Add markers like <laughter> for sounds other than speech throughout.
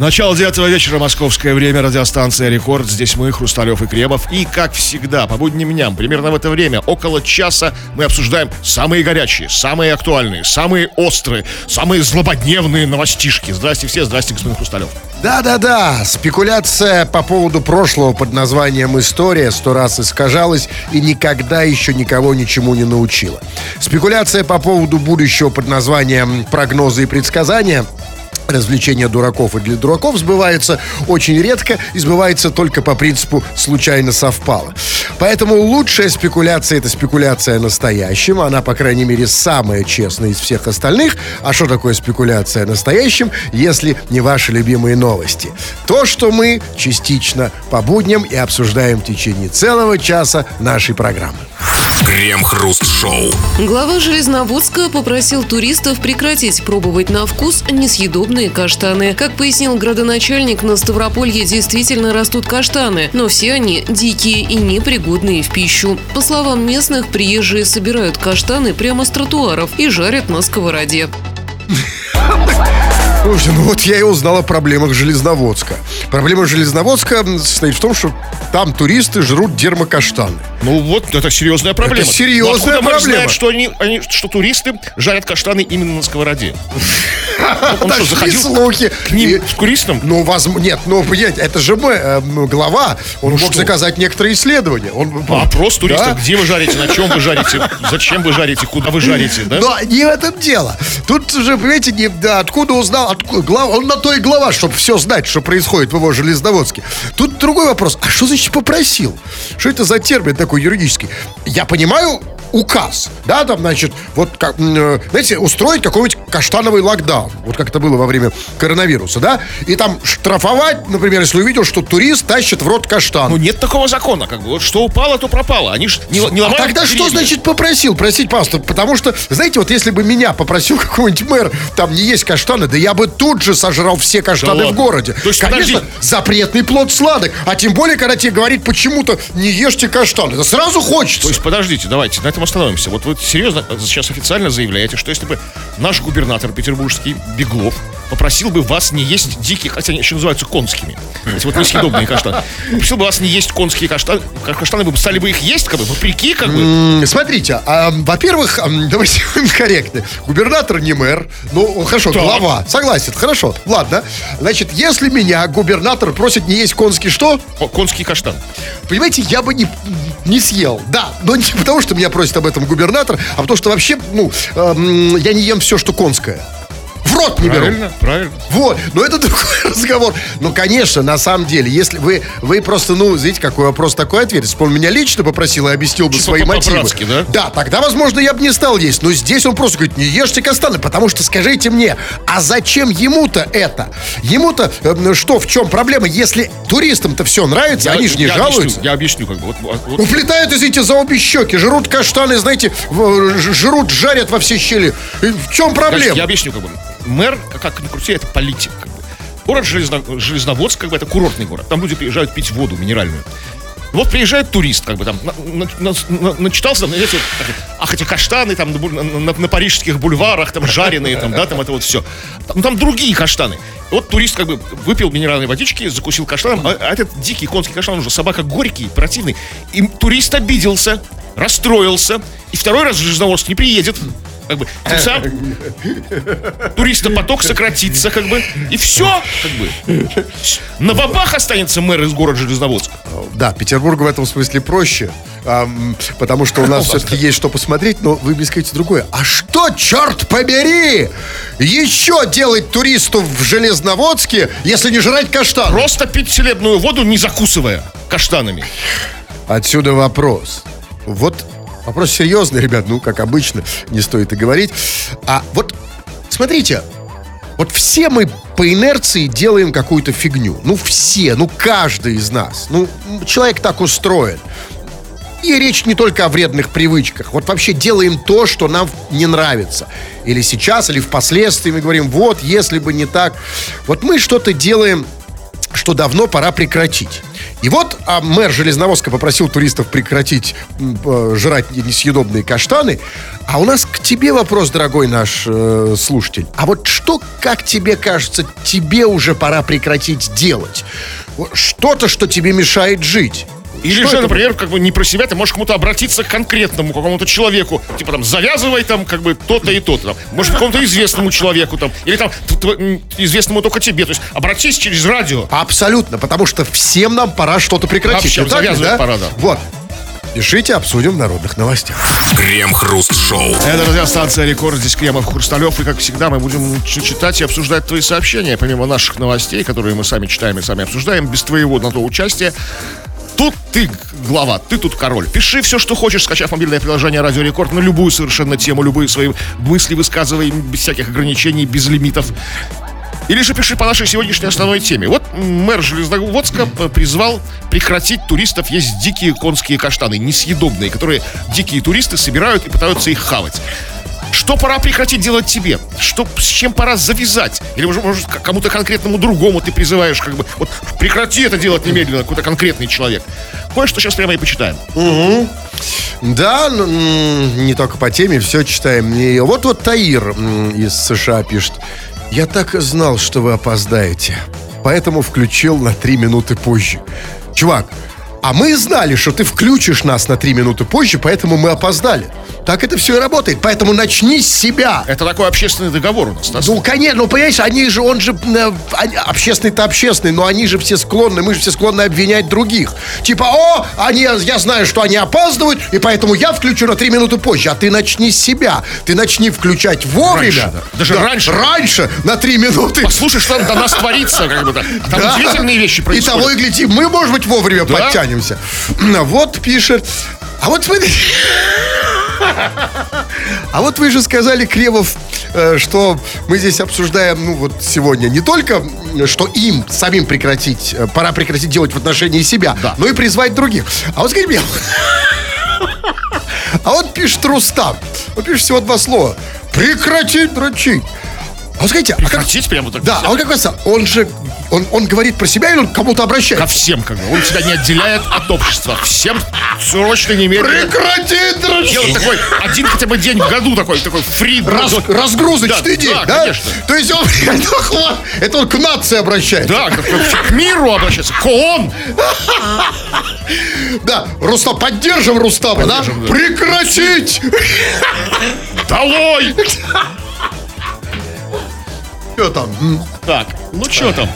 Начало девятого вечера, московское время, радиостанция «Рекорд». Здесь мы, Хрусталев и Кремов. И, как всегда, по будним дням, примерно в это время, около часа, мы обсуждаем самые горячие, самые актуальные, самые острые, самые злободневные новостишки. Здрасте все, здрасте, господин Хрусталев. Да-да-да, спекуляция по поводу прошлого под названием «История» сто раз искажалась и никогда еще никого ничему не научила. Спекуляция по поводу будущего под названием «Прогнозы и предсказания» развлечение дураков и для дураков сбывается очень редко и сбывается только по принципу случайно совпало. Поэтому лучшая спекуляция это спекуляция настоящим. Она, по крайней мере, самая честная из всех остальных. А что такое спекуляция настоящим, если не ваши любимые новости? То, что мы частично по будням и обсуждаем в течение целого часа нашей программы. Крем-хруст-шоу. Глава Железноводска попросил туристов прекратить пробовать на вкус несъедобные каштаны. Как пояснил градоначальник, на Ставрополье действительно растут каштаны, но все они дикие и непригодные в пищу. По словам местных, приезжие собирают каштаны прямо с тротуаров и жарят на сковороде. Слушайте, ну вот я и узнал о проблемах Железноводска. Проблема Железноводска состоит в том, что там туристы жрут дермокаштаны. Ну вот, это серьезная проблема. Это серьезная мэр проблема. знает, что, они, они- что туристы жарят каштаны именно на сковороде? <laughs> Он что, заходил слухи. к ним, к туристам? Ну, возможно, нет, ну, понимаете, это же мы, э, ну, глава, он мог что? заказать некоторые исследования. Он, А просто туристов, где вы жарите, на чем вы жарите, зачем вы жарите, куда вы жарите, да? Но не в этом дело. Тут же, понимаете, не, да, откуда узнал, откуда, глава, он на то и глава, чтобы все знать, что происходит в его железноводске. Тут другой вопрос. А что значит попросил? Что это за термин такой юридический? Я понимаю, указ, да, там, значит, вот, как, э, знаете, устроить какой-нибудь каштановый локдаун, вот как это было во время коронавируса, да, и там штрафовать, например, если увидел, что турист тащит в рот каштан. Ну нет такого закона, как бы. Вот что упало, то пропало. Они же не, не А ломают тогда что деревья. значит попросил? Просить пасту? Потому что, знаете, вот если бы меня попросил <laughs> какой-нибудь мэр там не есть каштаны, да я бы тут же сожрал все каштаны Да в городе. То есть, Конечно, подожди. запретный плод сладок. А тем более, когда тебе говорит почему-то не ешьте каштаны. Да сразу хочется. То есть, подождите, давайте, на этом остановимся. Вот вы серьезно сейчас официально заявляете, что если бы наш губернатор петербургский Беглов попросил бы вас не есть дикие, хотя они еще называются конскими, эти вот несъедобные каштаны, попросил бы вас не есть конские каштаны, каштаны вы бы стали бы их есть, как бы, вопреки, как бы, Смотрите, а, во-первых, <laughs> давайте будем корректны. Губернатор не мэр. Ну, хорошо, Так. глава. Согласен, хорошо. Ладно. Значит, если меня губернатор просит не есть конский что? Конский каштан. Понимаете, я бы не, не съел. Да, но не потому, что меня просит об этом губернатор, а потому что вообще, ну, эм, я не ем все, что конское. В рот не беру. Правильно, правильно. Вот, но это <laughs> другой разговор. Ну, конечно, на самом деле, если вы, вы просто, ну, знаете, какой вопрос, такой ответ. Если бы он меня лично попросил и объяснил бы Чисто свои мотивы. да? Да, тогда, возможно, я бы не стал есть. Но здесь он просто говорит, не ешьте каштаны, потому что скажите мне, а зачем ему-то это? Ему-то э, что, в чем проблема? Если туристам-то все нравится, Я- они же не я жалуются. Объясню, я объясню, как бы. Вот, вот- Уплетают, извините, за обе щеки, жрут каштаны, знаете, жрут, жарят во все щели. В чем Значит, проблема? я объясню, как бы. Мэр, как, ни крути, это политик, как бы. Город Железно- Железноводск, как бы, это курортный город. Там люди приезжают пить воду минеральную. Вот приезжает турист, как бы там, на- на- на- на- начитался, там, знаете, вот, ах, эти каштаны там на, на- на- парижских бульварах, там жареные, там, да, там это вот все. Ну, там другие каштаны. Вот турист как бы выпил минеральной водички, закусил каштаном, а, а этот дикий конский каштан уже собака горький, противный. И турист обиделся, расстроился, и второй раз в Железноводск не приедет. Как бы, самым туристопоток сократится, как бы, и все, как бы. На бабах останется мэр из города Железноводск. Да, Петербург в этом смысле проще, потому что у нас все-таки есть что посмотреть, но вы мне скажите другое. А что, черт побери, еще делать туристу в Железноводске, если не жрать каштан? Просто пить целебную воду, не закусывая каштанами. Отсюда вопрос. Вот вопрос серьезный, ребят, ну, как обычно, не стоит и говорить. А вот, смотрите, вот все мы по инерции делаем какую-то фигню. Ну, все, ну, каждый из нас. Ну, человек так устроен. И речь не только о вредных привычках. Вот вообще делаем то, что нам не нравится. Или сейчас, или впоследствии мы говорим, вот, если бы не так. Вот мы что-то делаем, что давно пора прекратить. И вот а мэр Железноводска попросил туристов прекратить э, жрать несъедобные каштаны. А у нас к тебе вопрос, дорогой наш э, слушатель. А вот что, как тебе кажется, тебе уже пора прекратить делать? Что-то, что тебе мешает жить. Или Что же, это? например, как бы не про себя, ты можешь к кому-то обратиться к конкретному какому-то человеку. Типа там, завязывай там как бы то-то и то-то. Там. Может, к какому-то известному человеку там. Или там известному только тебе. То есть обратись через радио. Абсолютно, потому что всем нам пора что-то прекратить. Вообще, завязывать да? пора, да. Вот. Пишите, обсудим в народных новостях. Крем-хруст-шоу. Это радиостанция «Рекорд». Здесь Кремов Хрусталев. И, как всегда, мы будем читать и обсуждать твои сообщения. Помимо наших новостей, которые мы сами читаем и сами обсуждаем, без твоего на то участия. Тут ты глава, ты тут король. Пиши все, что хочешь, скачав мобильное приложение «Радио Рекорд» на любую совершенно тему, любые свои мысли высказывай без всяких ограничений, без лимитов. Или же пиши по нашей сегодняшней основной теме. Вот мэр Железноводска п- призвал прекратить туристов есть дикие конские каштаны, несъедобные, которые дикие туристы собирают и пытаются их хавать. Что пора прекратить делать тебе? Что, с чем пора завязать? Или, может, может, кому-то конкретному другому ты призываешь, как бы, вот, прекрати это делать немедленно, какой-то конкретный человек. Кое-что сейчас прямо и почитаем. Да, ну, не только по теме, все читаем. И вот вот Таир из США пишет. Я так знал, что вы опоздаете. Поэтому включил на три минуты позже. Чувак, а мы знали, что ты включишь нас на три минуты позже, поэтому мы опоздали. Так это все и работает. Поэтому начни с себя. Это такой общественный договор у нас. да? Ну, конечно, ну, понимаешь, они же, он же, э, общественный-то общественный, но они же все склонны, мы же все склонны обвинять других. Типа, о, они, я знаю, что они опаздывают, и поэтому я включу на три минуты позже. А ты начни с себя. Ты начни включать вовремя. Раньше, да. Даже раньше. Раньше, на три минуты. Послушай, что там до нас творится, как бы так. А Там Да. удивительные вещи И происходят. того и гляди, мы, может быть, вовремя Да. подтянемся. Вот пишет. А вот смотри. А вот вы же сказали, Кремов, э, что мы здесь обсуждаем, ну вот сегодня, не только, что им самим прекратить, э, пора прекратить делать в отношении себя, Да. но и призвать других. А вот скажи мне, а вот пишет Рустам, он пишет всего два слова. Прекратить дрочить. А вот скажите, а как- Прекратить прямо так. да, а он как раз, он же, он, он говорит про себя или он кому-то Ко обращается? всем, как бы. Он себя не отделяет от общества. Всем срочно, немедленно. Прекратить дрочить! Делать такой один хотя бы день в году такой, такой фри. Раз- разгрузочный Да, день, да, да? конечно. То есть он, <laughs> это, он к нации обращается. Да, к миру обращаться. К ООН. <laughs> Да, Рустам, поддержим Рустама, да. Прекратить! Долой! <laughs> Что там? Так, ну что там?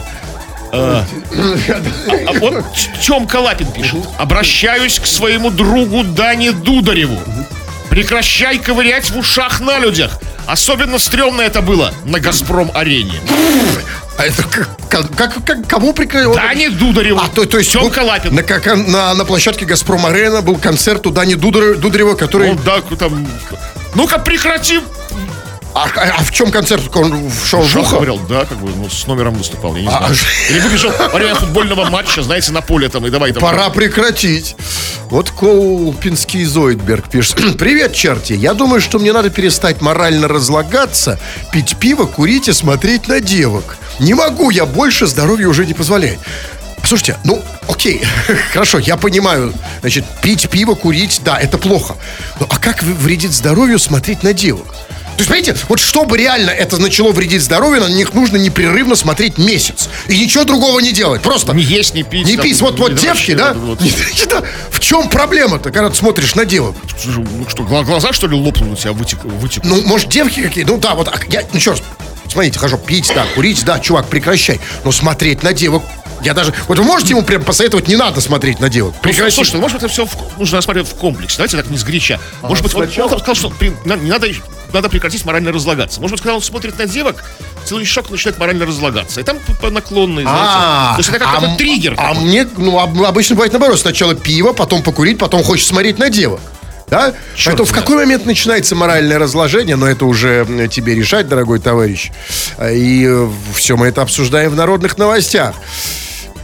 А, а вот Тёмка Лапин пишет. Обращаюсь к своему другу Дане Дудареву. Прекращай ковырять в ушах на людях. Особенно стрёмно это было на «Газпром-арене». А это как, как, как- кому прекратить? Дане Дудареву. А, то, то есть Тёмка вот Лапин. На, как, на, на площадке Газпром Арена был концерт у Дани Дудар- Дударева, который... Он, да, там... Ну-ка, прекрати! А, а- в чем концерт? Он в шоу Шах говорил, да, как бы, ну, с номером выступал, я не А, знаю. а- Или выбежал во время футбольного матча, знаете, на поле там, и давай там... Пора прекратить. Вот Колпинский Зоидберг пишет. <clears throat> Привет, черти. Я думаю, что мне надо перестать морально разлагаться, пить пиво, курить и смотреть на девок. Не могу, я больше здоровья уже не позволяет. Слушайте, ну, окей, <laughs> хорошо, я понимаю. Значит, пить пиво, курить, да, это плохо. Ну, а как вредит здоровью смотреть на девок? То есть, понимаете, вот чтобы реально это начало вредить здоровью, на них нужно непрерывно смотреть месяц. И ничего другого не делать. Просто Не есть, не пить. не там, пить, вот, вот девки, да? вот. <laughs> В чем проблема-то, когда ты смотришь на девок? Ну что, гла- глаза, что ли, лопнут у тебя, вытек, вытекут? Ну, может, девки какие? Ну да, вот а, я, ну еще раз, смотрите, хожу, пить, да, курить, да, чувак, прекращай. Но смотреть на девок, я даже, вот вы можете ему прям посоветовать, не надо смотреть на девок. Прекрати. Слушай, ну, может быть, это все нужно рассматривать в комплексе. Давайте так не сгоряча. Может быть, вот он там сказал, что при- на- не надо, надо прекратить морально разлагаться. Может быть, когда он смотрит на девок, целый шок начинает морально разлагаться. И там по- наклонной, знаете. А, То есть это как а триггер. А мне, ну, об- обычно бывает наоборот. Сначала пиво, потом покурить, потом хочешь смотреть на девок. Да? Поэтому в какой момент начинается моральное разложение, но это уже тебе решать, дорогой товарищ. А, И все мы это обсуждаем в народных новостях.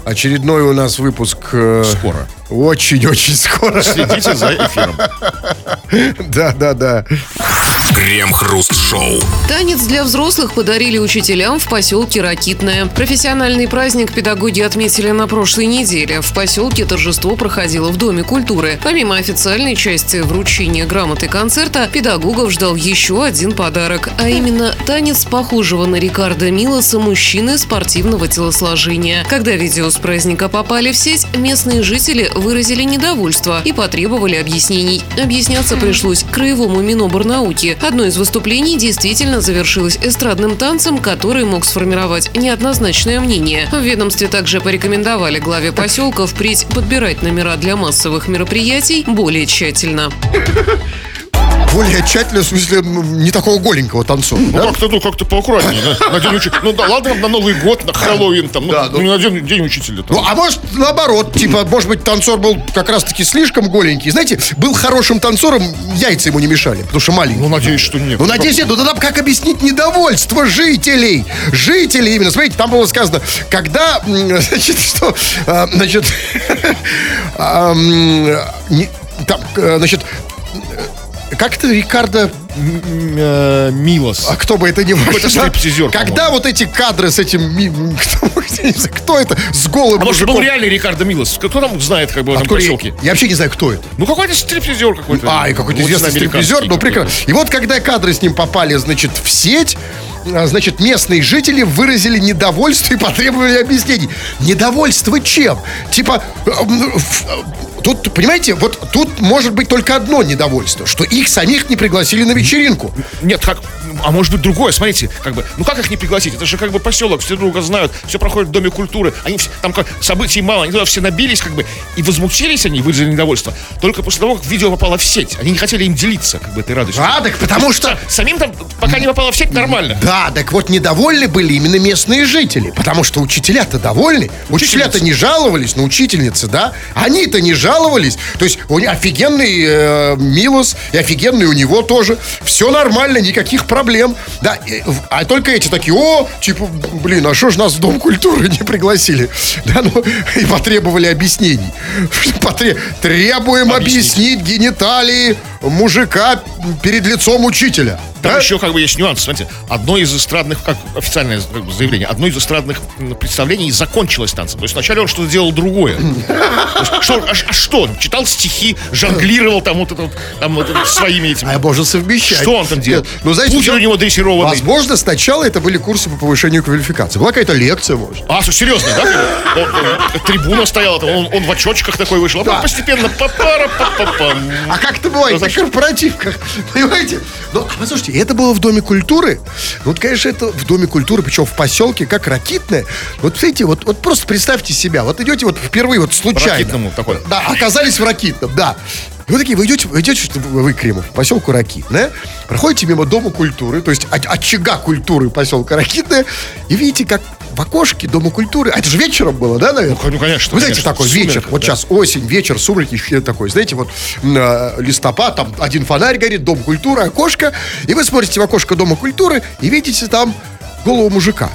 Очередной у нас выпуск... э, Скоро. Очень-очень скоро. Следите за эфиром. <laughs> Да, да, да. Крем-хруст-шоу. Танец для взрослых подарили учителям в поселке Ракитное. Профессиональный праздник педагоги отметили на прошлой неделе. В поселке торжество проходило в Доме культуры. Помимо официальной части вручения грамоты концерта, педагогов ждал еще один подарок, а именно танец похожего на Рикардо Милоса мужчины спортивного телосложения. Когда видео с праздника попали в сеть, местные жители выразили недовольство и потребовали объяснений. Объясняться пришлось краевому Миноборнауки. Одно из выступлений действительно завершилось эстрадным танцем, который мог сформировать неоднозначное мнение. В ведомстве также порекомендовали главе поселка впредь подбирать номера для массовых мероприятий более тщательно. <laughs> Более тщательно, в смысле, не такого голенького танцора. Ну, да? как-то, ну, как-то поаккуратнее. На, на день учителя. Ну, да, ладно, на Новый год, на Хэллоуин, там, ну, Да, ну. ну, на день, день учителя. Там. Ну, а может, наоборот, типа, может быть, танцор был как раз-таки слишком голенький. Знаете, был хорошим танцором, яйца ему не мешали, потому что маленький. Ну, надеюсь, что нет. Ну, надеюсь, нет. Ну, тогда как объяснить недовольство жителей? Жителей именно. Смотрите, там было сказано, когда, <laughs> значит, что, а, значит, <laughs> а, там, э, значит, как это Рикардо э, Милос. а кто бы это ни был. Какой-то стриптизер, Когда вот эти кадры с этим... <laughs> Кто, это? С голым А может, был реальный Рикардо Милос? Кто там знает, как бы, я, поселке? я вообще не знаю, кто это. Ну, какой-то стриптизер какой-то. А, и какой-то известный стриптизер, ну прекрасно. И вот когда кадры с ним попали, значит, в сеть, а, значит, местные жители выразили недовольство и потребовали объяснений. Недовольство чем? Типа, э, тут, понимаете, вот тут может быть только одно недовольство, что их самих не пригласили на вечеринку. Нет, как, а может быть другое, смотрите, как бы, ну как их не пригласить? Это же как бы поселок, все друга знают, все проходит в Доме культуры, они все, там как событий мало, они туда все набились, как бы, и возмутились они, выразили недовольство, только после того, как видео попало в сеть. Они не хотели им делиться, как бы, этой радостью. А, так потому что... Самим там, пока не попало в сеть, нормально. Да, так вот недовольны были именно местные жители, потому что учителя-то довольны. Учителя-то не жаловались на учительницы, да? Они-то не жаловались. То есть у них офигенный э, Милос и офигенный у него тоже. Все нормально, никаких проблем. Да, и а только эти такие, о, типа, блин, а что ж нас в Дом культуры не пригласили? Да, ну, и потребовали объяснений. <laughs> Потре- Требуем Объяснить. объяснить гениталии мужика перед лицом учителя. Там Да? еще как бы есть нюанс. Смотрите, одно из эстрадных, как официальное как бы, заявление, одно из эстрадных представлений закончилось танцем. То есть вначале он что-то делал другое. Есть, Что, а, а что? Читал стихи, жонглировал там вот это вот, там вот это своими этими. А можно совмещать. Что он там делал? Ну, знаете, Путин у него дрессированный. Возможно, сначала это были курсы по повышению квалификации. Была какая-то лекция, может. А, что, серьезно, да? Он- он- трибуна стояла, там, он, он в очочках такой вышел. А Да. постепенно папара папа А как это бывает на корпоративках? Понимаете? Ну, а послушайте, это было в Доме культуры. Вот, конечно, это в Доме культуры, причем в поселке, как ракитное. Вот, смотрите, вот, вот просто представьте себя. Вот идете вот впервые, вот случайно. Ракитному такой. Да, оказались в Ракитном, да. И вы такие, вы идете, вы идете, вы, Кремов, поселку Ракитное, проходите мимо Дома культуры, то есть очага культуры поселка Ракитное, и видите, как в окошке Дома культуры, а это же вечером было, да, наверное? Ну, конечно, Вы знаете, конечно, такой в вечер, сумерках, вот да. сейчас осень, вечер, сумерки, ещё такой, знаете, вот э, листопад, там один фонарь горит, Дом культуры, окошко, и вы смотрите в окошко Дома культуры и видите там голову мужика.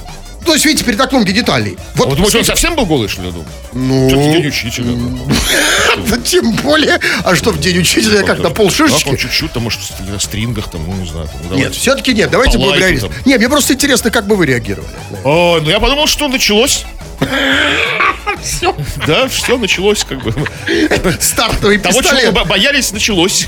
То есть, видите, перед окном гениталий. А Вы думаете, он совсем был голый, что ли, я думаю? Ну, Что-то день учителя. <laughs> да тем более, а что в день учителя, как на пол Так, он шишечки? чуть-чуть, там, может, на стрингах, там, ну, не знаю. Нет, все-таки нет, давайте будем там. Не, мне просто интересно, как бы вы реагировали. О, ну я подумал, что началось. <laughs> Да, все началось, как бы. <laughs> Стартовый Того, чего пистолет. мы бо- боялись, началось.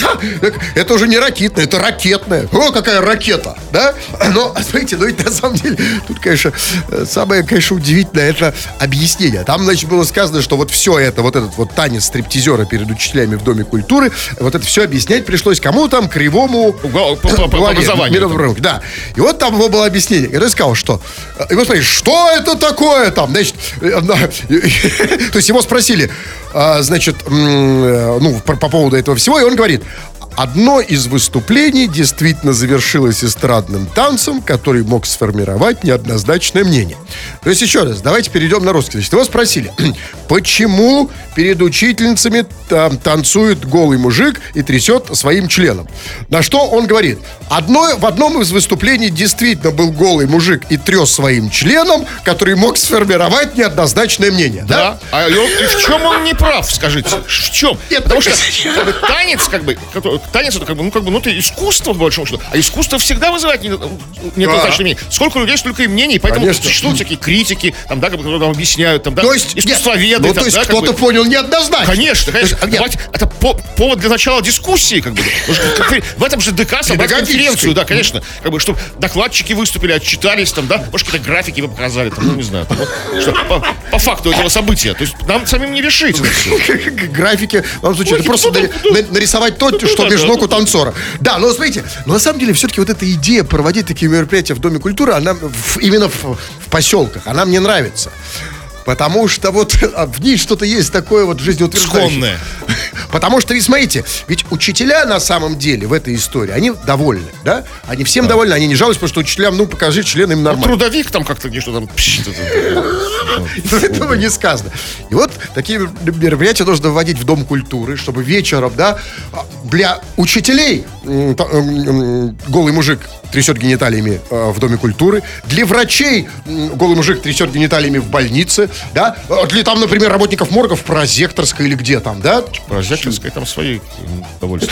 <laughs> Это уже не ракетное, это ракетное. О, какая ракета, да? <clears throat> Но, <laughs> смотрите, ну ведь на самом деле, тут, конечно, э, самое, конечно, удивительное, это объяснение. Там, значит, было сказано, что вот все это, вот этот вот танец стриптизера перед учителями в Доме культуры, вот это все объяснять пришлось кому там, кривому, По- по- образованию. Да. И вот там его было объяснение. И он сказал, что... э, Его спросили, что это такое там? Значит, э, на- <laughs> то есть его спросили, значит, э, ну, по поводу этого всего, и он говорит, одно из выступлений действительно завершилось эстрадным танцем, который мог сформировать неоднозначное мнение. То есть, еще раз, давайте перейдем на русский. Значит, его спросили, <clears throat> почему перед учительницами там, танцует голый мужик и трясет своим членом. На что он говорит, одно, в одном из выступлений действительно был голый мужик и трес своим членом, который мог сформировать неоднозначное мнение. Да? Да. А и он- и в чем он не прав, скажите? В чем? Нет, Потому что <laughs> танец, как бы, танец это как бы, ну, как бы, ну, это искусство, по большому счету. А искусство всегда вызывает не- неоднозначное мнение. Сколько людей, столько и мнений, поэтому Конечно. существуют всякие критики, там, да, как бы, там объясняют, там, да, То есть, искусствоведы. ну, там, то есть да, кто-то бы. понял неоднозначно. Конечно, конечно. То есть, нет, Давайте, Это по- повод для начала дискуссии, как бы. В этом же ДК собрать конференцию, да, конечно. Как бы, чтобы докладчики выступили, отчитались, там, да, может, какие-то графики вы показали, там, ну, не знаю. там, вот, что, по, по факту этого события. То есть нам самим не решить это все. <laughs> графики. В данном случае, это просто ну, нари- ну, на- нарисовать то, ну, что да, между да, ног у ну, танцора. Да, но смотрите, но на самом деле все-таки вот эта идея проводить такие мероприятия в Доме культуры, она в- именно в, в поселках, она мне нравится. Потому что вот <laughs> а, в ней что-то есть такое вот жизнеутверждающее. Исконное. Потому что, ведь смотрите, ведь учителя на самом деле в этой истории, они довольны, да? Они всем довольны, они не жалуются, потому что учителям, ну, покажи член, им нормально. Трудовик там как-то где что там. <laughs> это- Этого не сказано. И вот такие мероприятия нужно вводить в Дом культуры, чтобы вечером, да, для учителей голый мужик трясет гениталиями э, в Доме культуры, для врачей голый мужик трясет гениталиями в больнице, да, А для там, например, работников моргов прозекторской или где там, да, Прозекторская там свои удовольствия.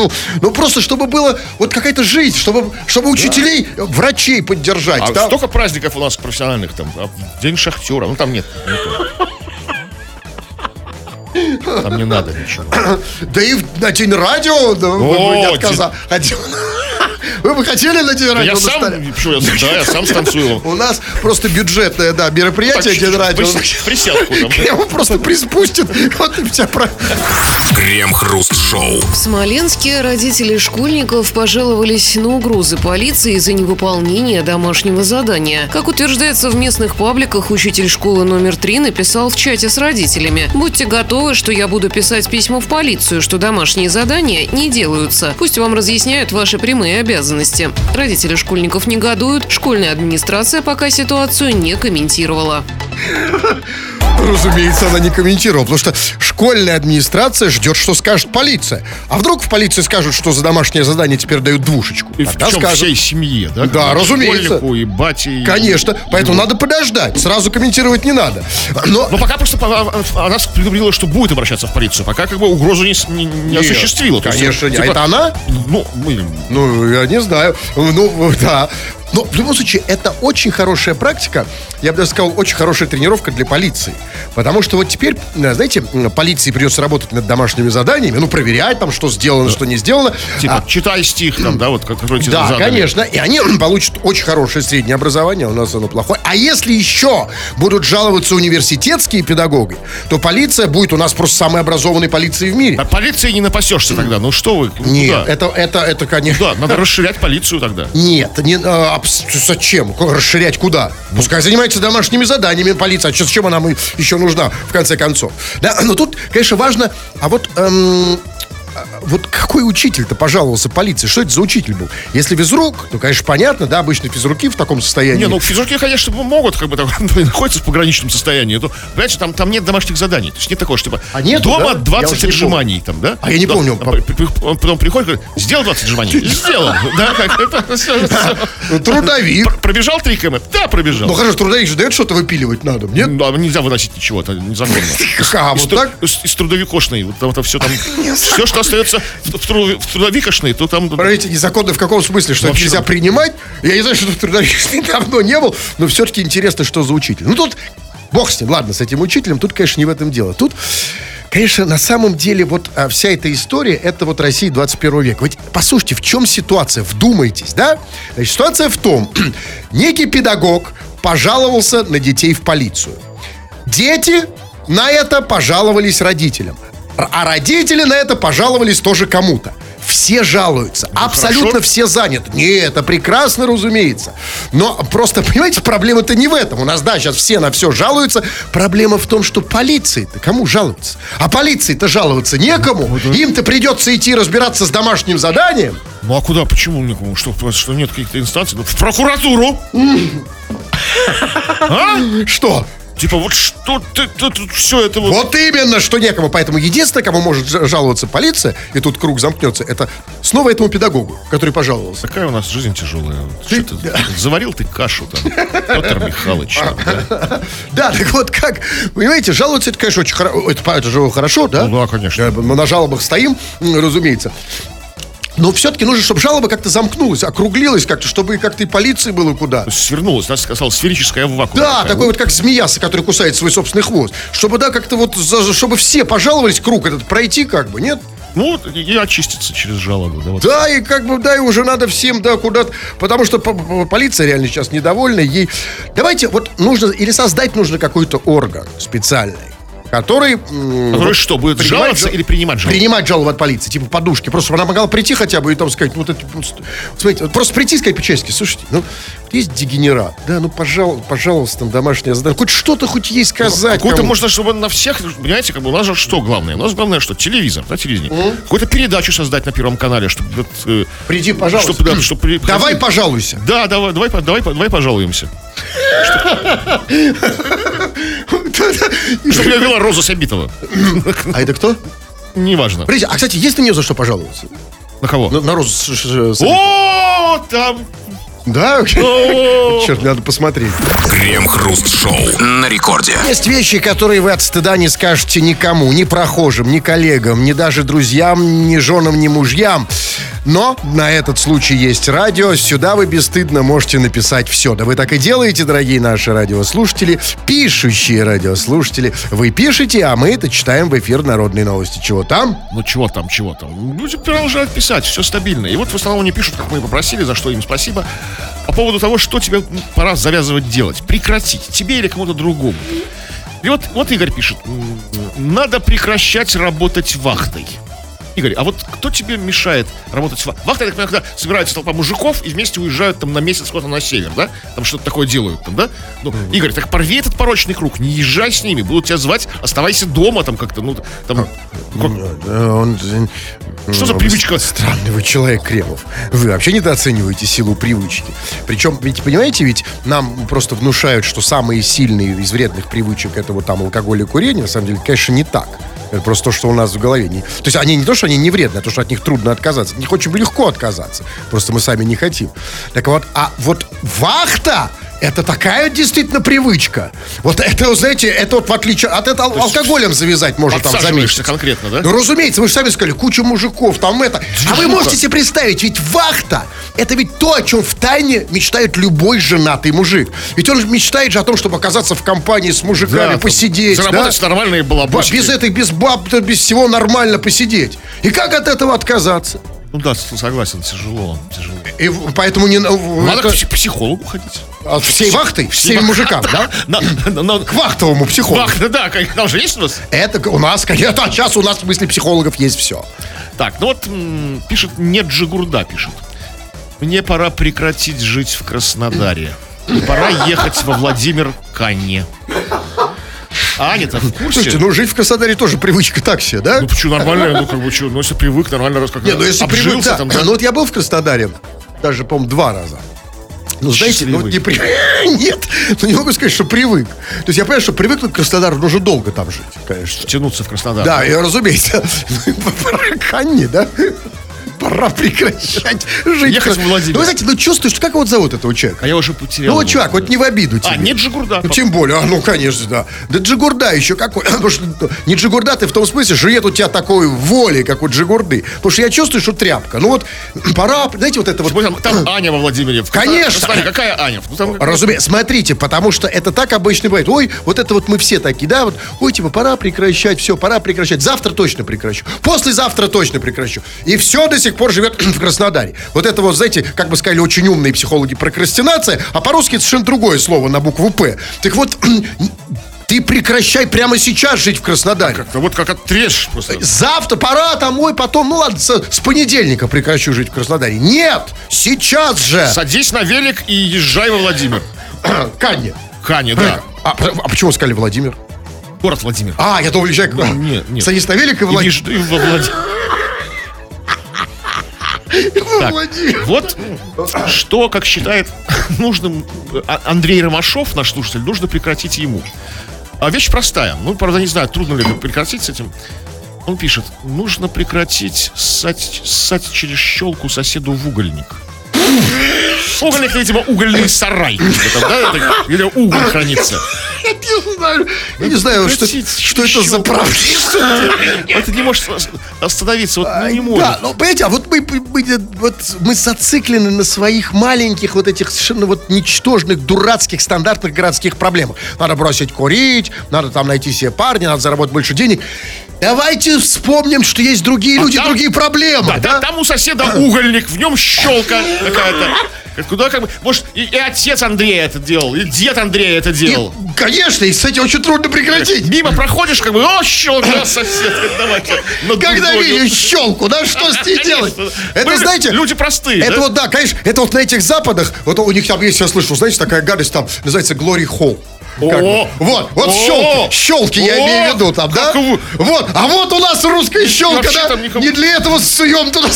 <laughs> Ну, просто чтобы было вот какая-то жизнь, чтобы, чтобы учителей, э, врачей поддержать. А да. столько праздников у нас профессиональных там. а, День шахтера. Ну там нет. Там не надо ничего. <coughs> Да и на день радио, да, вы бы не О, отказа- <laughs> Вы бы хотели на день радио Я сам, почему я, да, я сам станцую. У нас просто бюджетное, да, мероприятие день радио. прис- <laughs> Присядку там. Его просто приспустят, вот и вся про... Крем-хруст-шоу. В Смоленске родители школьников пожаловались на угрозы полиции за невыполнение домашнего задания. Как утверждается в местных пабликах, учитель школы номер 3 написал в чате с родителями. «Будьте готовы, что я буду писать письмо в полицию, что домашние задания не делаются. Пусть вам разъясняют ваши прямые обязанности». Родители школьников негодуют, школьная администрация пока ситуацию не комментировала. <laughs> Разумеется, она не комментировала, потому что школьная администрация ждет, что скажет полиция. А вдруг в полиции скажут, что за домашнее задание теперь дают двушечку? И в Тогда чем скажут. всей семье, да? Да, разумеется. И бате, и- Конечно, поэтому надо подождать, сразу комментировать не надо. Но Но пока просто по- она предупредила, что будет обращаться в полицию. Пока как бы угрозу не, не- не Нет, осуществила. Есть, конечно, не. типа, А это она? Ну, мы- Ну, я не знаю. Ну, да. Но в любом случае, это очень хорошая практика. Я бы даже сказал, очень хорошая тренировка для полиции. Потому что вот теперь, э, знаете, полиции придется работать над домашними заданиями, ну, проверять там, что сделано, что не сделано. типа, А, читай стих там, да, вот, как- тебе да, задали. конечно. И они <clears throat> получат очень хорошее среднее образование, у нас оно плохое. А если еще будут жаловаться университетские педагоги, то полиция будет у нас просто самой образованной полицией в мире. А полиции не напасешься тогда. Ну что вы? Нет, куда? это, это, это, конечно... Да, надо расширять полицию тогда. Нет, не, а, зачем? Расширять куда? Пускай занимается домашними заданиями полиция. А зачем она нам еще нужна, в конце концов? Да, но тут, конечно, важно, а вот... эм, вот какой учитель-то пожаловался полиции? Что это за учитель был? Если физрук, то, конечно, понятно, да, обычно физруки в таком состоянии. Не, ну физруки, конечно, могут, как бы там, <laughs> находятся в пограничном состоянии. То, понимаете, там, там нет домашних заданий. То есть нет такого, что типа А нету, дома да? Я 20 уж не отжиманий там, да? А я не Да, помню. а при- Он потом приходит и говорит, сделал 20 отжиманий. <laughs> Сделал. Да, как это. Ну, трудовик. Пр- Пробежал 3 км? Да, пробежал. Ну, хорошо, трудовик же дает что-то выпиливать надо, нет? Да, нельзя выносить ничего, это незаконно. <laughs> А, вот так? Из, трудовикошной. Вот там это все там. Все, что остается в, в тру- в трудовикошной, то там. Подождите, незаконно в каком смысле? Что Вообще- нельзя принимать? Я не знаю, что тут трудовик давно не был, но все-таки интересно, что за учитель. Ну, тут, бог с ним, ладно, с этим учителем, тут, конечно, не в этом дело. Тут, конечно, на самом деле, вот а, вся эта история, это вот Россия 21 века. Ведь, послушайте, в чем ситуация? Вдумайтесь, да? Значит, ситуация в том, <clears throat> некий педагог пожаловался на детей в полицию. Дети на это пожаловались родителям. А родители на это пожаловались тоже кому-то. Все жалуются. Абсолютно хорошо. все заняты. Не, это прекрасно, разумеется. Но просто, понимаете, проблема-то не в этом. У нас, да, сейчас все на все жалуются. Проблема в том, что полиции-то кому жаловаться? А полиции-то жаловаться некому. Им-то придется идти разбираться с домашним заданием. Ну а куда? Почему никому? Что, что нет каких-то инстанций? Ну, в прокуратуру! А? Что? Типа, вот что ты, ты тут все это вот... Вот именно, что некому. Поэтому единственное, кому может жаловаться полиция, и тут круг замкнется, это снова этому педагогу, который пожаловался. Такая у нас жизнь тяжелая. Ты- Что ты, заварил ты кашу там, Петр Михайлович. там, да? <laughs> Да, так вот как, понимаете, жаловаться это, конечно, очень хорошо. Это, это же хорошо, да? Ну да, конечно. Мы на жалобах стоим, разумеется. Но все-таки нужно, чтобы жалоба как-то замкнулась, округлилась как-то, чтобы как-то и полиции было куда. Свернулась, нас сказал, сферическая вакуум. Да, такой вот как змея, который кусает свой собственный хвост. Чтобы, да, как-то вот, чтобы все пожаловались, круг этот пройти как бы, нет? Ну, и очиститься через жалобу. Да, вот. Да, и как бы, да, и уже надо всем, да, куда-то, потому что по- по- полиция реально сейчас недовольна, ей... Давайте, вот нужно, или создать нужно какой-то орган специальный, который... Который вот что, будет жаловаться жал- или принимать жалобу? Принимать жалобу от полиции, типа подушки. Просто чтобы она могла прийти хотя бы и там сказать, вот это, смотрите, просто прийти и сказать по-человечески, слушайте, ну, есть дегенерат, да, ну, пожалуйста, пожалуйста, там домашнее задание, хоть что-то хоть ей сказать. Какой-то можно, чтобы на всех, понимаете, как бы у нас же что главное? У нас главное что? Телевизор, да, телевидение. Какую-то передачу создать на Первом канале, чтобы... вот, э, Приди, пожалуйста. Чтоб, да, чтоб при- Давай приходи. пожалуйся. Да, давай, давай, давай, давай пожалуемся. Чтобы меня <laughs> вела Роза Сабитова. А это кто? Неважно. Подождите, а, кстати, есть на нее за что пожаловаться? На кого? На, на Розу О, там... Да? <laughs> Черт, надо посмотреть. Крем-хруст-шоу на рекорде. Есть вещи, которые вы от стыда не скажете никому, ни прохожим, ни коллегам, ни даже друзьям, ни женам, ни мужьям. Но на этот случай есть радио. Сюда вы бесстыдно можете написать все. Да вы так и делаете, дорогие наши радиослушатели, пишущие радиослушатели. Вы пишете, а мы это читаем в эфир Народной новости. Чего там? Ну чего там, чего там? Люди продолжают писать, все стабильно. И вот в основном они пишут, как мы и попросили, за что им спасибо, по поводу того, что тебе пора завязывать делать. Прекратить. Тебе или кому-то другому. И вот, вот Игорь пишет. Надо прекращать работать вахтой. Игорь, а вот кто тебе мешает работать вахтой? Вахта, я так понимаю, когда собирается толпа мужиков и вместе уезжают там на месяц куда-то на север, да? Там что-то такое делают там, да? Ну, Игорь, так порви этот порочный круг, не езжай с ними, будут тебя звать, оставайся дома там как-то, ну, там... ну, как- Да, он- Что за Ну, привычка? Странный вы человек, Кремов. Вы вообще недооцениваете силу привычки. Причем, ведь, понимаете, ведь нам просто внушают, что самые сильные из вредных привычек это вот там алкоголь и курение. На самом деле, конечно, не так. Это просто то, что у нас в голове. То есть они не то, что они не вредные, а то, что от них трудно отказаться. От них очень легко отказаться. Просто мы сами не хотим. Так вот, а вот вахта это такая действительно привычка. Вот это, знаете, это вот в отличие от этого ал- алкоголем завязать можно там заметить. конкретно, да? Ну, разумеется, вы же сами сказали, куча мужиков, там это. А вы Движуха. можете себе представить, ведь вахта это ведь то, о чем в тайне мечтает любой женатый мужик. Ведь он мечтает же о том, чтобы оказаться в компании с мужиками, там посидеть. да? Заработать нормальные балабошки. Без этих, без баб, да без всего нормально посидеть. И как от этого отказаться? Ну да, согласен, тяжело, тяжело. И поэтому не... в- Надо это- к пси- психологу ходить. а всей вахтой, всеми мужикам, да? <laughs> На- на- на- К вахтовому психологу. Вах- да, там же есть у нас? Это у нас, конечно, <laughs> а сейчас у нас в смысле психологов есть все. Так, ну вот пишет, нет Джигурда, пишет. Мне пора прекратить жить в Краснодаре. Пора ехать во Владимир Канне. А Аня-то в курсе? Слушайте, ну жить в Краснодаре тоже привычка так себе, да? Ну почему нормально, ну как бы что, ну если привык, нормально раз как Не, ну если привык, да. там, да. Ну вот я был в Краснодаре, даже, по-моему, два раза. Ну, знаете, ну, не при... <laughs> Нет, ну не могу сказать, что привык. То есть я понимаю, что привыкнуть к Краснодару нужно долго там жить, конечно. Тянуться в Краснодар. Да, и разумеется. <laughs> Пора Канни, да? Пора прекращать жить. Ехать в Владимир. Ну, знаете, ну чувствуешь, как вот зовут этого человека? А я уже потерял. Ну, вот его. чувак, вот не в обиду тебе. А, нет Джигурда. Ну, тем более, а, ну, конечно, да. Да Джигурда еще какой. Потому <laughs> что ну, не Джигурда ты в том смысле, что нет у тебя такой воли, как у Джигурды. Потому что я чувствую, что тряпка. Ну вот, <clears throat> пора, знаете, вот это вот... Там, там <clears throat> Аня во Владимире. Конечно. Смотри, какая Аня? Ну, там- <clears throat> Разумеется, смотрите, потому что это так обычно бывает. Ой, вот это вот мы все такие, да, вот, ой, типа, пора прекращать, все, пора прекращать. Завтра точно прекращу. Послезавтра точно прекращу. И все до сих пор живет <clears throat> в Краснодаре. Вот это вот, знаете, как бы сказали очень умные психологи, прокрастинация, а по-русски это совершенно другое слово на букву П. Так вот, <clears throat> ты прекращай прямо сейчас жить в Краснодаре. Как-то вот как отрежь просто. Завтра пора там, ой, потом, ну ладно, с, с понедельника прекращу жить в Краснодаре. Нет, сейчас же. Садись на велик и езжай во Владимир. <clears throat> Каня. Кане, да. А, а почему сказали Владимир? Город Владимир. А, я думал, езжай к нет, нет. Садись на велик и И Владимир. езж- и во Владимир. <laughs> Так, Владимир. вот что, как считает нужным а- Андрей Ромашов, наш слушатель, нужно прекратить ему. А вещь простая. Ну, правда, не знаю, трудно ли это прекратить с этим. Он пишет, нужно прекратить ссать, ссать через щелку соседу в угольник. Угольник, видимо, угольный сарай. Типа там, да, это, где уголь хранится. Я не знаю, я не знаю, что, что это за правда. Это не может остановиться, вот ну, не Да, может. но понимаете, а вот мы, мы- вот мы зациклены на своих маленьких вот этих совершенно вот ничтожных, дурацких, стандартных городских проблемах. Надо бросить курить, надо там найти себе парня, надо заработать больше денег. Давайте вспомним, что есть другие люди, там- другие проблемы. Да, да, там у соседа угольник, в нем щелка какая-то. Куда как бы, может, и, и отец Андрея это делал, и дед Андрея это И, делал. конечно, и с этим очень трудно прекратить. Мимо проходишь, как бы, о, щелка, сосед, давайте. Когда дудоне». видишь щелку, да, что с ней <laughs> делать? Это, Мы знаете... Люди простые, Это вот, да, конечно, это вот на этих западах, вот у них там есть, я слышал, знаете, такая гадость там, называется Glory Hall. Как бы. Вот, вот щелки, щелки я имею в виду там, да? Вы- Вот, а вот у нас русская щелка, да? никому- Не для этого суем туда.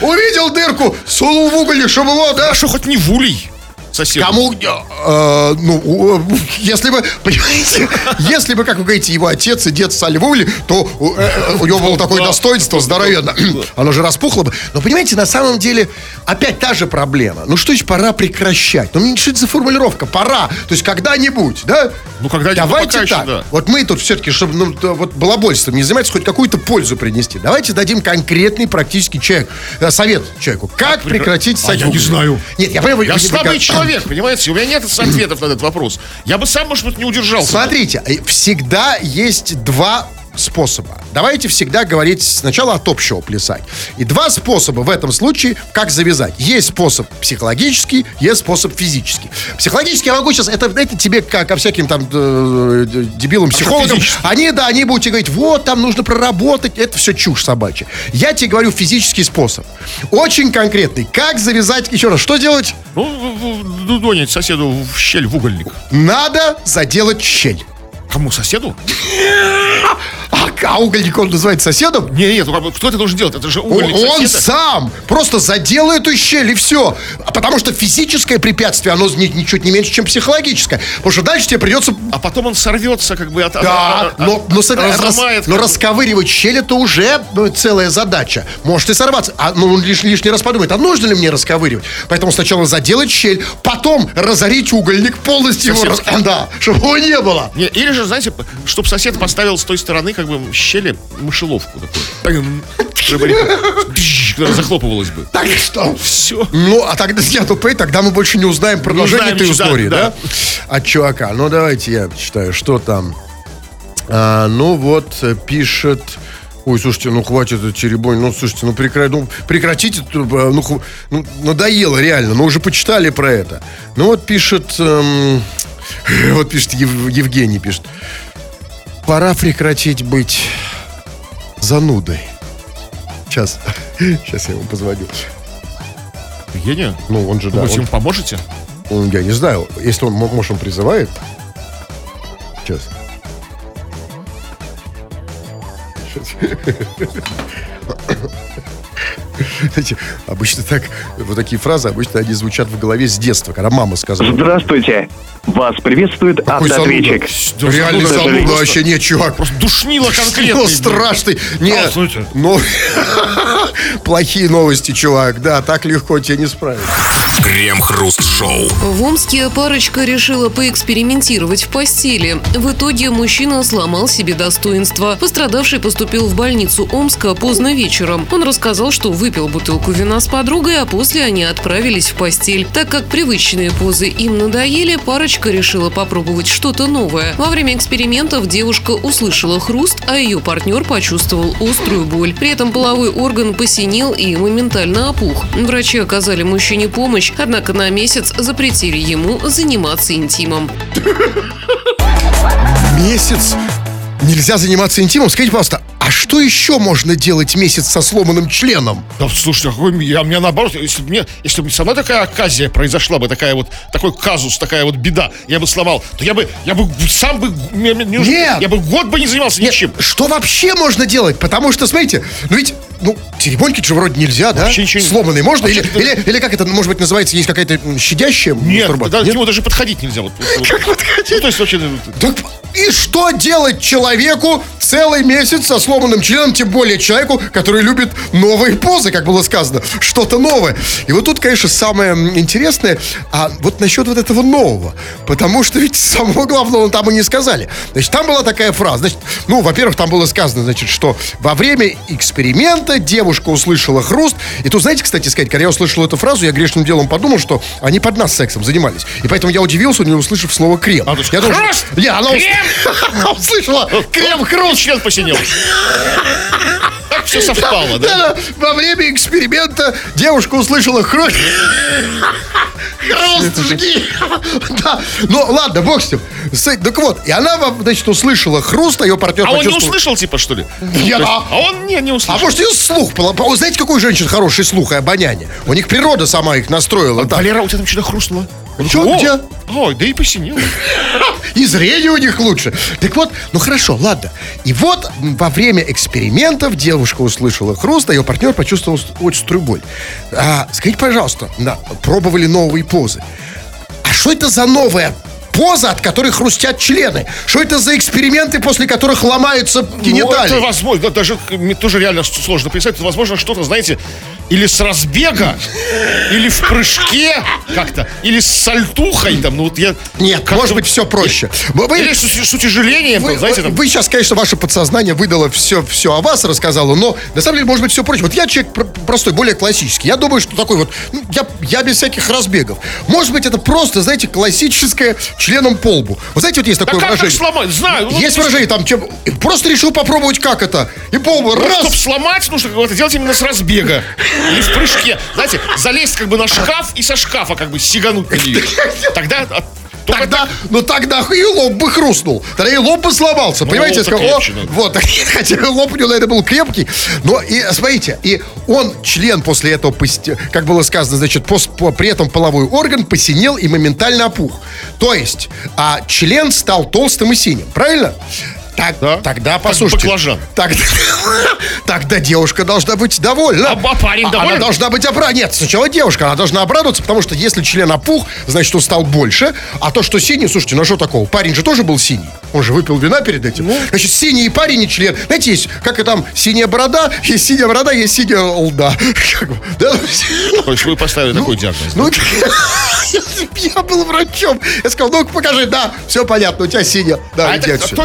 В Увидел дырку, сунул в угольник, чтобы его, да? Что, хоть не в улей сосед? Кому, э, ну, у- если бы, <laughs> понимаете, если бы, как вы говорите, его отец и дед угли, то э, э, у него было такое достоинство здоровенно. <clears throat> Оно же распухло бы. Но, понимаете, на самом деле, опять та же проблема. Ну, что есть пора прекращать? Ну, что это за формулировка? Пора. То есть, когда-нибудь, да? Ну, когда-нибудь, ну, Давайте еще, так. да. Вот мы тут все-таки, чтобы ну, вот балабольством не заниматься, хоть какую-то пользу принести. Давайте дадим конкретный практический человек, э, совет человеку. Как прекра- прекратить А я не знаю. Нет, я понимаю. Я слабый как- человек, понимаете? У меня нет ответов на этот вопрос. Я бы сам, может быть, не удержался. Смотрите, э, всегда есть два способа. Давайте всегда говорить сначала от общего плясать. И два способа в этом случае, как завязать. Есть способ психологический, есть способ физический. Психологический я могу сейчас, это, это тебе как ко всяким там э, э, дебилам, психологам. физический? Они, да, они будут тебе говорить, вот, там нужно проработать. Это все чушь собачья. Я тебе говорю физический способ. Очень конкретный. Как завязать, еще раз, что делать? Ну, дудонить соседу в щель в угольник. Надо заделать щель. Кому, соседу? А, а угольник он называет соседом? Не, нет, кто это должен делать? Это же Он, угольник он соседа. сам просто задел эту щель и все. А потому что физическое препятствие, оно ни- ничуть не меньше, чем психологическое. Потому что дальше тебе придется... А потом он сорвется, как бы, от... Да, от- от- но, но, разломает, но расковыривать щель это уже ну, целая задача. Может и сорваться. А, ну, он лиш- лишний раз подумает, а нужно ли мне расковыривать? Поэтому сначала заделать щель, потом разорить угольник, полностью его... Да, чтобы его не было. Не, или же, знаете, чтобы сосед поставил с той стороны, как бы, щели мышеловку такую. Чтобы захлопывалось бы. Так что... Все. Ну, а тогда, я понимаете, тогда мы больше не узнаем продолжение этой истории, да? От чувака. Ну, давайте я читаю, что там. А, ну, вот, э, пишет... Ой, слушайте, ну хватит этот черебонь, ну слушайте, ну, прекра... ну прекратите, э, ну, ху- ну, надоело реально, ну уже почитали про это. Ну вот пишет, эм, <laughs> вот пишет Ев- Евгений пишет, пора прекратить быть занудой. Сейчас, <laughs> сейчас я ему позвоню. Евгения, Ну, он же, да, вы он- ему поможете? он, я не знаю, если он, мо- может, он призывает. Сейчас. Знаете, <laughs> обычно так, вот такие фразы, обычно они звучат в голове с детства, когда мама сказала. Здравствуйте. Вас приветствует Какой автоответчик. зануда. Реально зануда, вообще нет, чувак. Просто душнило конкретно. Страшный. Нет, ну, <laughs> плохие новости, чувак. Да, так легко тебе не справиться. Крем-хруст-шоу. В Омске парочка решила поэкспериментировать в постели. В итоге мужчина сломал себе достоинство. Пострадавший поступил в больницу Омска поздно вечером. Он рассказал, что выпил бутылку вина с подругой, а после они отправились в постель. Так как привычные позы им надоели, парочка решила попробовать что-то новое. Во время экспериментов девушка услышала хруст, а ее партнер почувствовал острую боль. При этом половой орган посинел и моментально опух. Врачи оказали мужчине помощь, однако на месяц запретили ему заниматься интимом. Месяц нельзя заниматься интимом. Скажите, пожалуйста, а что еще можно делать месяц со сломанным членом? Да, какой, я, мне наоборот, если бы мне, если бы со мной такая оказия произошла бы, такая вот, такой казус, такая вот беда, я бы сломал, то я бы, я бы сам бы, мне- неужели- Нет. я бы год бы не занимался Нет, ничем. что вообще можно делать? Потому что, смотрите, ну ведь ну, теребонькить же вроде нельзя, да? Вообще ничего не- Сломанный можно? Или, Вообще- или, или как это, может быть, называется, есть какая-то щадящая Нет, да, к нему даже подходить нельзя. Вот, вот, вот. Как подходить? Ну, то есть вообще... ну, Так и что делать человеку целый месяц со сломанным членом, тем более человеку, который любит новые позы, как было сказано, что-то новое. И вот тут, конечно, самое интересное, а вот насчет вот этого нового, потому что ведь самого главного там и не сказали. Значит, там была такая фраза, значит, ну, во-первых, там было сказано, значит, что во время эксперимента девушка услышала хруст, и тут, знаете, кстати сказать, когда я услышал эту фразу, я грешным делом подумал, что они под нас сексом занимались. И поэтому я удивился, не услышав слово крем. А, я думал, хруст! Не, она ус- Крем! <laughs> услышала крем хруст. член посинел. Так все совпало, да? Да, да. Во время эксперимента девушка услышала хруст. Хруст, жги. Да. Ну, ладно, бог с ним. Так вот, и она, значит, услышала хруст, а ее партнер А он не услышал, типа, что ли? Я- есть- А он не, не А услышал. может, ее слух... пол- Знаете, какой женщин хороший слух и обоняние? У них природа сама их настроила. так. Валера, у тебя там что-то хрустнуло? Чё, О, где? Ой, да и посинел. <laughs> И зрение у них лучше. Так вот, ну хорошо, ладно. И вот во время экспериментов девушка услышала хруст, а ее партнер почувствовал острую боль. А, скажите, пожалуйста, да, пробовали новые позы. А что это за новая поза, от которой хрустят члены? Что это за эксперименты, после которых ломаются Ну, это гениталии? возможно, да, даже мне тоже реально сложно представить. Это, возможно, что-то, знаете, или с разбега, или в прыжке как-то, или с сальтухой, там, ну вот я... Нет, может вот- быть, все проще. Вы- Или с, с утяжелением, Вы, знаете, вы- там... вы сейчас, конечно, ваше подсознание выдало все, все о вас, рассказало, но на самом деле, может быть, все проще. Вот я человек пр- простой, более классический. Я думаю, что такой вот, ну, я, я без всяких разбегов. Может быть, это просто, знаете, классическое членом по лбу. Вы знаете, вот есть Да такое как, как выражение. сломать? Знаю. ну, Есть выражение там, чем, просто решил попробовать, как это. И по лбу, раз, Чтобы сломать, нужно это делать именно с разбега. Или в прыжке. Знаете, залезть как бы на шкаф и со шкафа как бы сигануть на нее. Тогда... Тогда, ну тогда и лоб бы хрустнул. Тогда и лоб бы сломался. Ну, понимаете? Я о, крепче, да. вот, <laughs> хотя лоб у него, наверное, был крепкий. Но и смотрите, и он, член после этого, как было сказано, значит, пос- по- при этом половой орган посинел и моментально опух. То есть, а член стал толстым и синим. Правильно? Так, Да. Тогда, Как послушайте. баклажан. Тогда, <laughs> тогда девушка должна быть довольна. А- а парень Она доволен? должна быть обрадована. Нет, сначала девушка, она должна обрадоваться, потому что если член опух, значит, он стал больше. А то, что синий, слушайте, ну а что такого? Парень же тоже был синий. Он же выпил вина перед этим. Ну. Значит, синий и парень и член. Знаете, есть, как и там, синяя борода, есть синяя борода, есть синяя лда. <laughs> Да? То есть вы поставили такой диагноз. Ну, бы <laughs> я был врачом, я сказал, ну покажи, да, все понятно, у тебя синяя. Да, А это отсюда.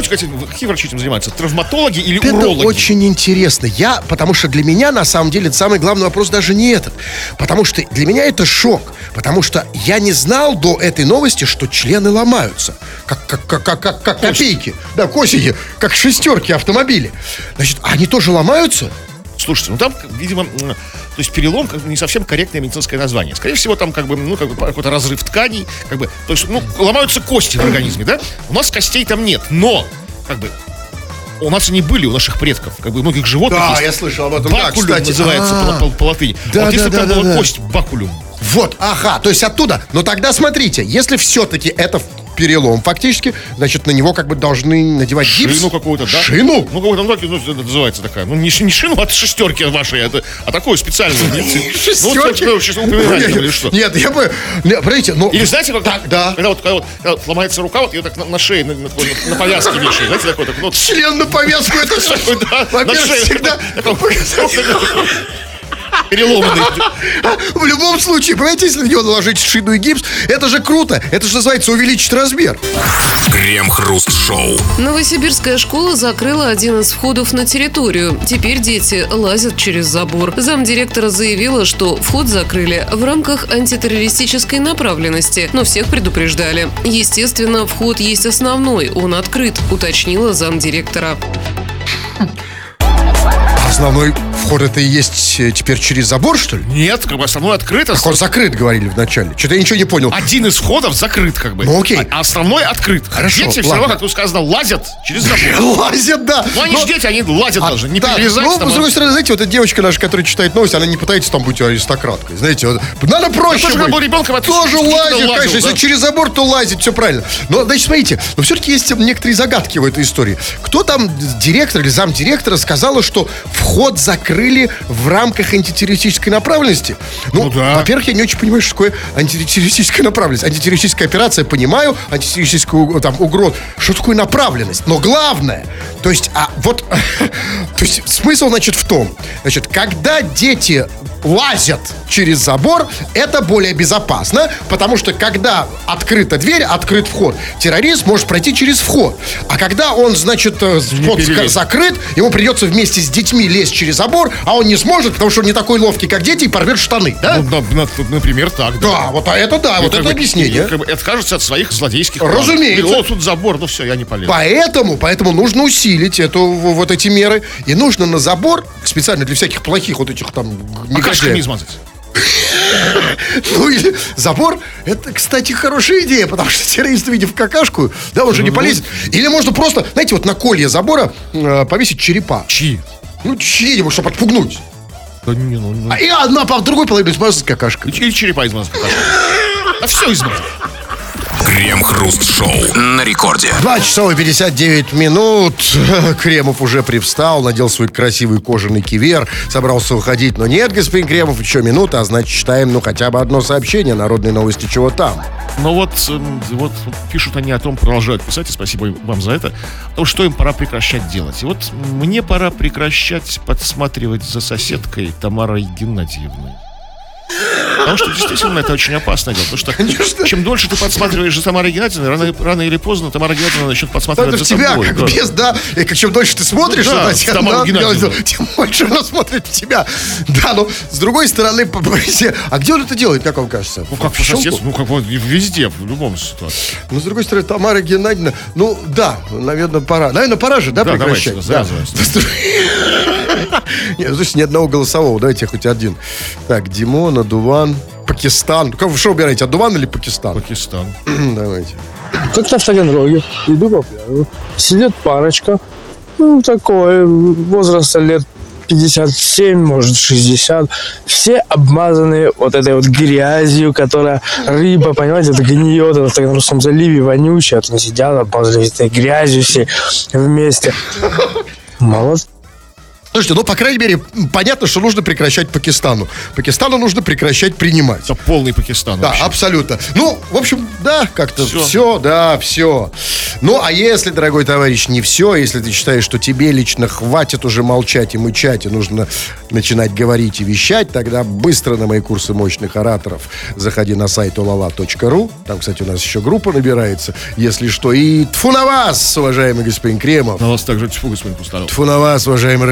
Какие врачи этим занимаются? Травматологи или Это урологи? очень интересно. Я, потому что для меня, на самом деле, самый главный вопрос даже не этот. Потому что для меня это шок. Потому что я не знал до этой новости, что члены ломаются. Как, как, как, как, как, как копейки. Да, косики. Как шестерки автомобили. Значит, они тоже ломаются? Слушайте, ну там, видимо, то есть перелом как бы не совсем корректное медицинское название. Скорее всего, там как бы, ну, как бы какой-то разрыв тканей, как бы, то есть, ну, ломаются кости в организме, да? У нас костей там нет, но, как бы, у нас они были, у наших предков, как бы, у многих животных Да, есть. я слышал об этом. Да, Бакулюм кстати. называется А. по, по- по латыни. Да, вот да, если бы да, там да, была да. кость бакулюм, Вот, ага, то есть оттуда. Но тогда смотрите, если все-таки это перелом фактически, значит, на него как бы должны надевать гипс. шину какую-то, да? Шину? Ну, какую-то, ну, ну, это называется такая, ну, не, не шину от шестерки вашей, это, а такую специальную. Ну, Шестерки? ну? Нет, я бы... Подождите, ну... Или знаете, как, Так, да. когда, вот, когда, вот, когда ломается рука, вот ее так на, шее, на, на, повязке вешают, знаете, такой, так, ну, вот, Член на повязку, это да, на шее, всегда... переломанный. <laughs> В любом случае, понимаете, если на него наложить шину и гипс, это же круто. Это же называется увеличить размер. Крем-хруст-шоу. Новосибирская школа закрыла один из входов на территорию. Теперь дети лазят через забор. Замдиректора заявила, что вход закрыли в рамках антитеррористической направленности, но всех предупреждали. Естественно, вход есть основной, он открыт, уточнила замдиректора. <laughs> Основной вход это и есть э, теперь через забор, что ли? Нет, как бы основной открыт, а Он закрыт, говорили вначале. Что-то я ничего не понял. один из входов закрыт, как бы. Ну, окей. А, а основной открыт. Хорошо, Дети все равно, как тут сказано, лазят через забор. <laughs> Лазят, да. Ну, они же дети, они лазят А, даже, не перелезать Ну, с а- другой стороны, знаете, вот эта девочка наша, которая читает новости, она не пытается там быть аристократкой. Знаете, вот, надо проще тоже, был ребенком, Тоже лазит, конечно. Если через забор, то лазит, все правильно. Но, значит, смотрите, но все-таки есть некоторые загадки в этой истории. Кто там, директор или замдиректора, сказала, что вход закрыт были в рамках антитеррористической направленности. Ну, Ну да. во-первых, я не очень понимаю, что такое антитеррористическая направленность. Антитеррористическая операция, понимаю, антитеррористическую там, угроз. Что такое направленность? Но главное, то есть, а вот, <laughs> то есть смысл, значит, в том, значит, когда дети лазят через забор, это более безопасно, потому что когда открыта дверь, открыт вход, террорист может пройти через вход. А когда он, значит, э, вход закрыт, ему придется вместе с детьми лезть через забор, а он не сможет, потому что он не такой ловкий, как дети, и порвет штаны, да? Ну, на- на- например, так, да. да, вот а это да, вот как это бы- объяснение. как бы откажется от своих злодейских планов. Разумеется. О, тут забор, ну все, я не полезу. Поэтому, поэтому нужно усилить эту, вот эти меры. И нужно на забор, специально для всяких плохих вот этих там А негодяев. измазать. <laughs> Ну или забор, это, кстати, хорошая идея, потому что террорист, увидев какашку, да, он же не полезет. Или можно просто, знаете, вот на колье забора э, повесить черепа. Чьи? Ну, чьи чтобы отпугнуть. Да не, ну, ну. А и одна по другой половине смазать какашкой. Или черепа измазать. кашками. А все измазать. Крем-хруст-шоу на рекорде. 2 часа и 59 минут. <laughs> Кремов уже привстал, надел свой красивый кожаный кивер, собрался уходить. Но нет, господин Кремов, еще минута, а значит, читаем, ну, хотя бы одно сообщение. Народные новости, чего там. Но вот, м, вот пишут они о том, продолжают писать, и спасибо вам за это, о том, что им пора прекращать делать. И вот мне пора прекращать подсматривать за соседкой Тамарой Геннадьевной. Потому что действительно это очень опасное дело. Потому что Конечно. чем дольше ты подсматриваешь за Тамарой Геннадьевной, рано, рано или поздно Тамара Геннадьевна начнет подсматривать в за тебя, тобой. как да. без, да. И чем дольше ты смотришь Ну да, на тебя, Тамару да, тем больше она смотрит в тебя. Да, но с другой стороны, <laughs> а где он это делает, как вам кажется? Ну, как В соседству, ну, как вот везде, в любом ситуации. Ну, с другой стороны, Тамара Геннадьевна, ну, да, наверное, пора. Наверное, пора же, да, Да, прекращать? давайте, Да. <laughs> Нет, ну, слушайте, ни одного голосового, давайте хоть один. Так, Димон, Адуван, Пакистан. Как вы что убираете, Адуван или Пакистан? Пакистан. <clears throat> Давайте. Как-то в Таганроге иду по пляжу. Сидит парочка. Ну, такое, возраста лет 57, может, 60. Все обмазанные вот этой вот грязью, которая рыба, понимаете, это гниет, это в Таганрогском заливе вонючая. Вот они сидят, обмазаны этой грязью все вместе. <laughs> Молодцы. Слушайте, ну, по крайней мере, понятно, что нужно прекращать Пакистану. Пакистану нужно прекращать принимать. Это полный Пакистан Да, вообще. абсолютно. Ну, в общем, да, как-то Всё. все. да, все. Ну, а если, дорогой товарищ, не все, если ты считаешь, что тебе лично хватит уже молчать и мычать, и нужно начинать говорить и вещать, тогда быстро на мои курсы мощных ораторов заходи на сайт olala.ru. Там, кстати, у нас еще группа набирается, если что. И тфу на вас, уважаемый господин Кремов. На вас также тьфу, господин Пустарев. Тфу на вас, уважаемые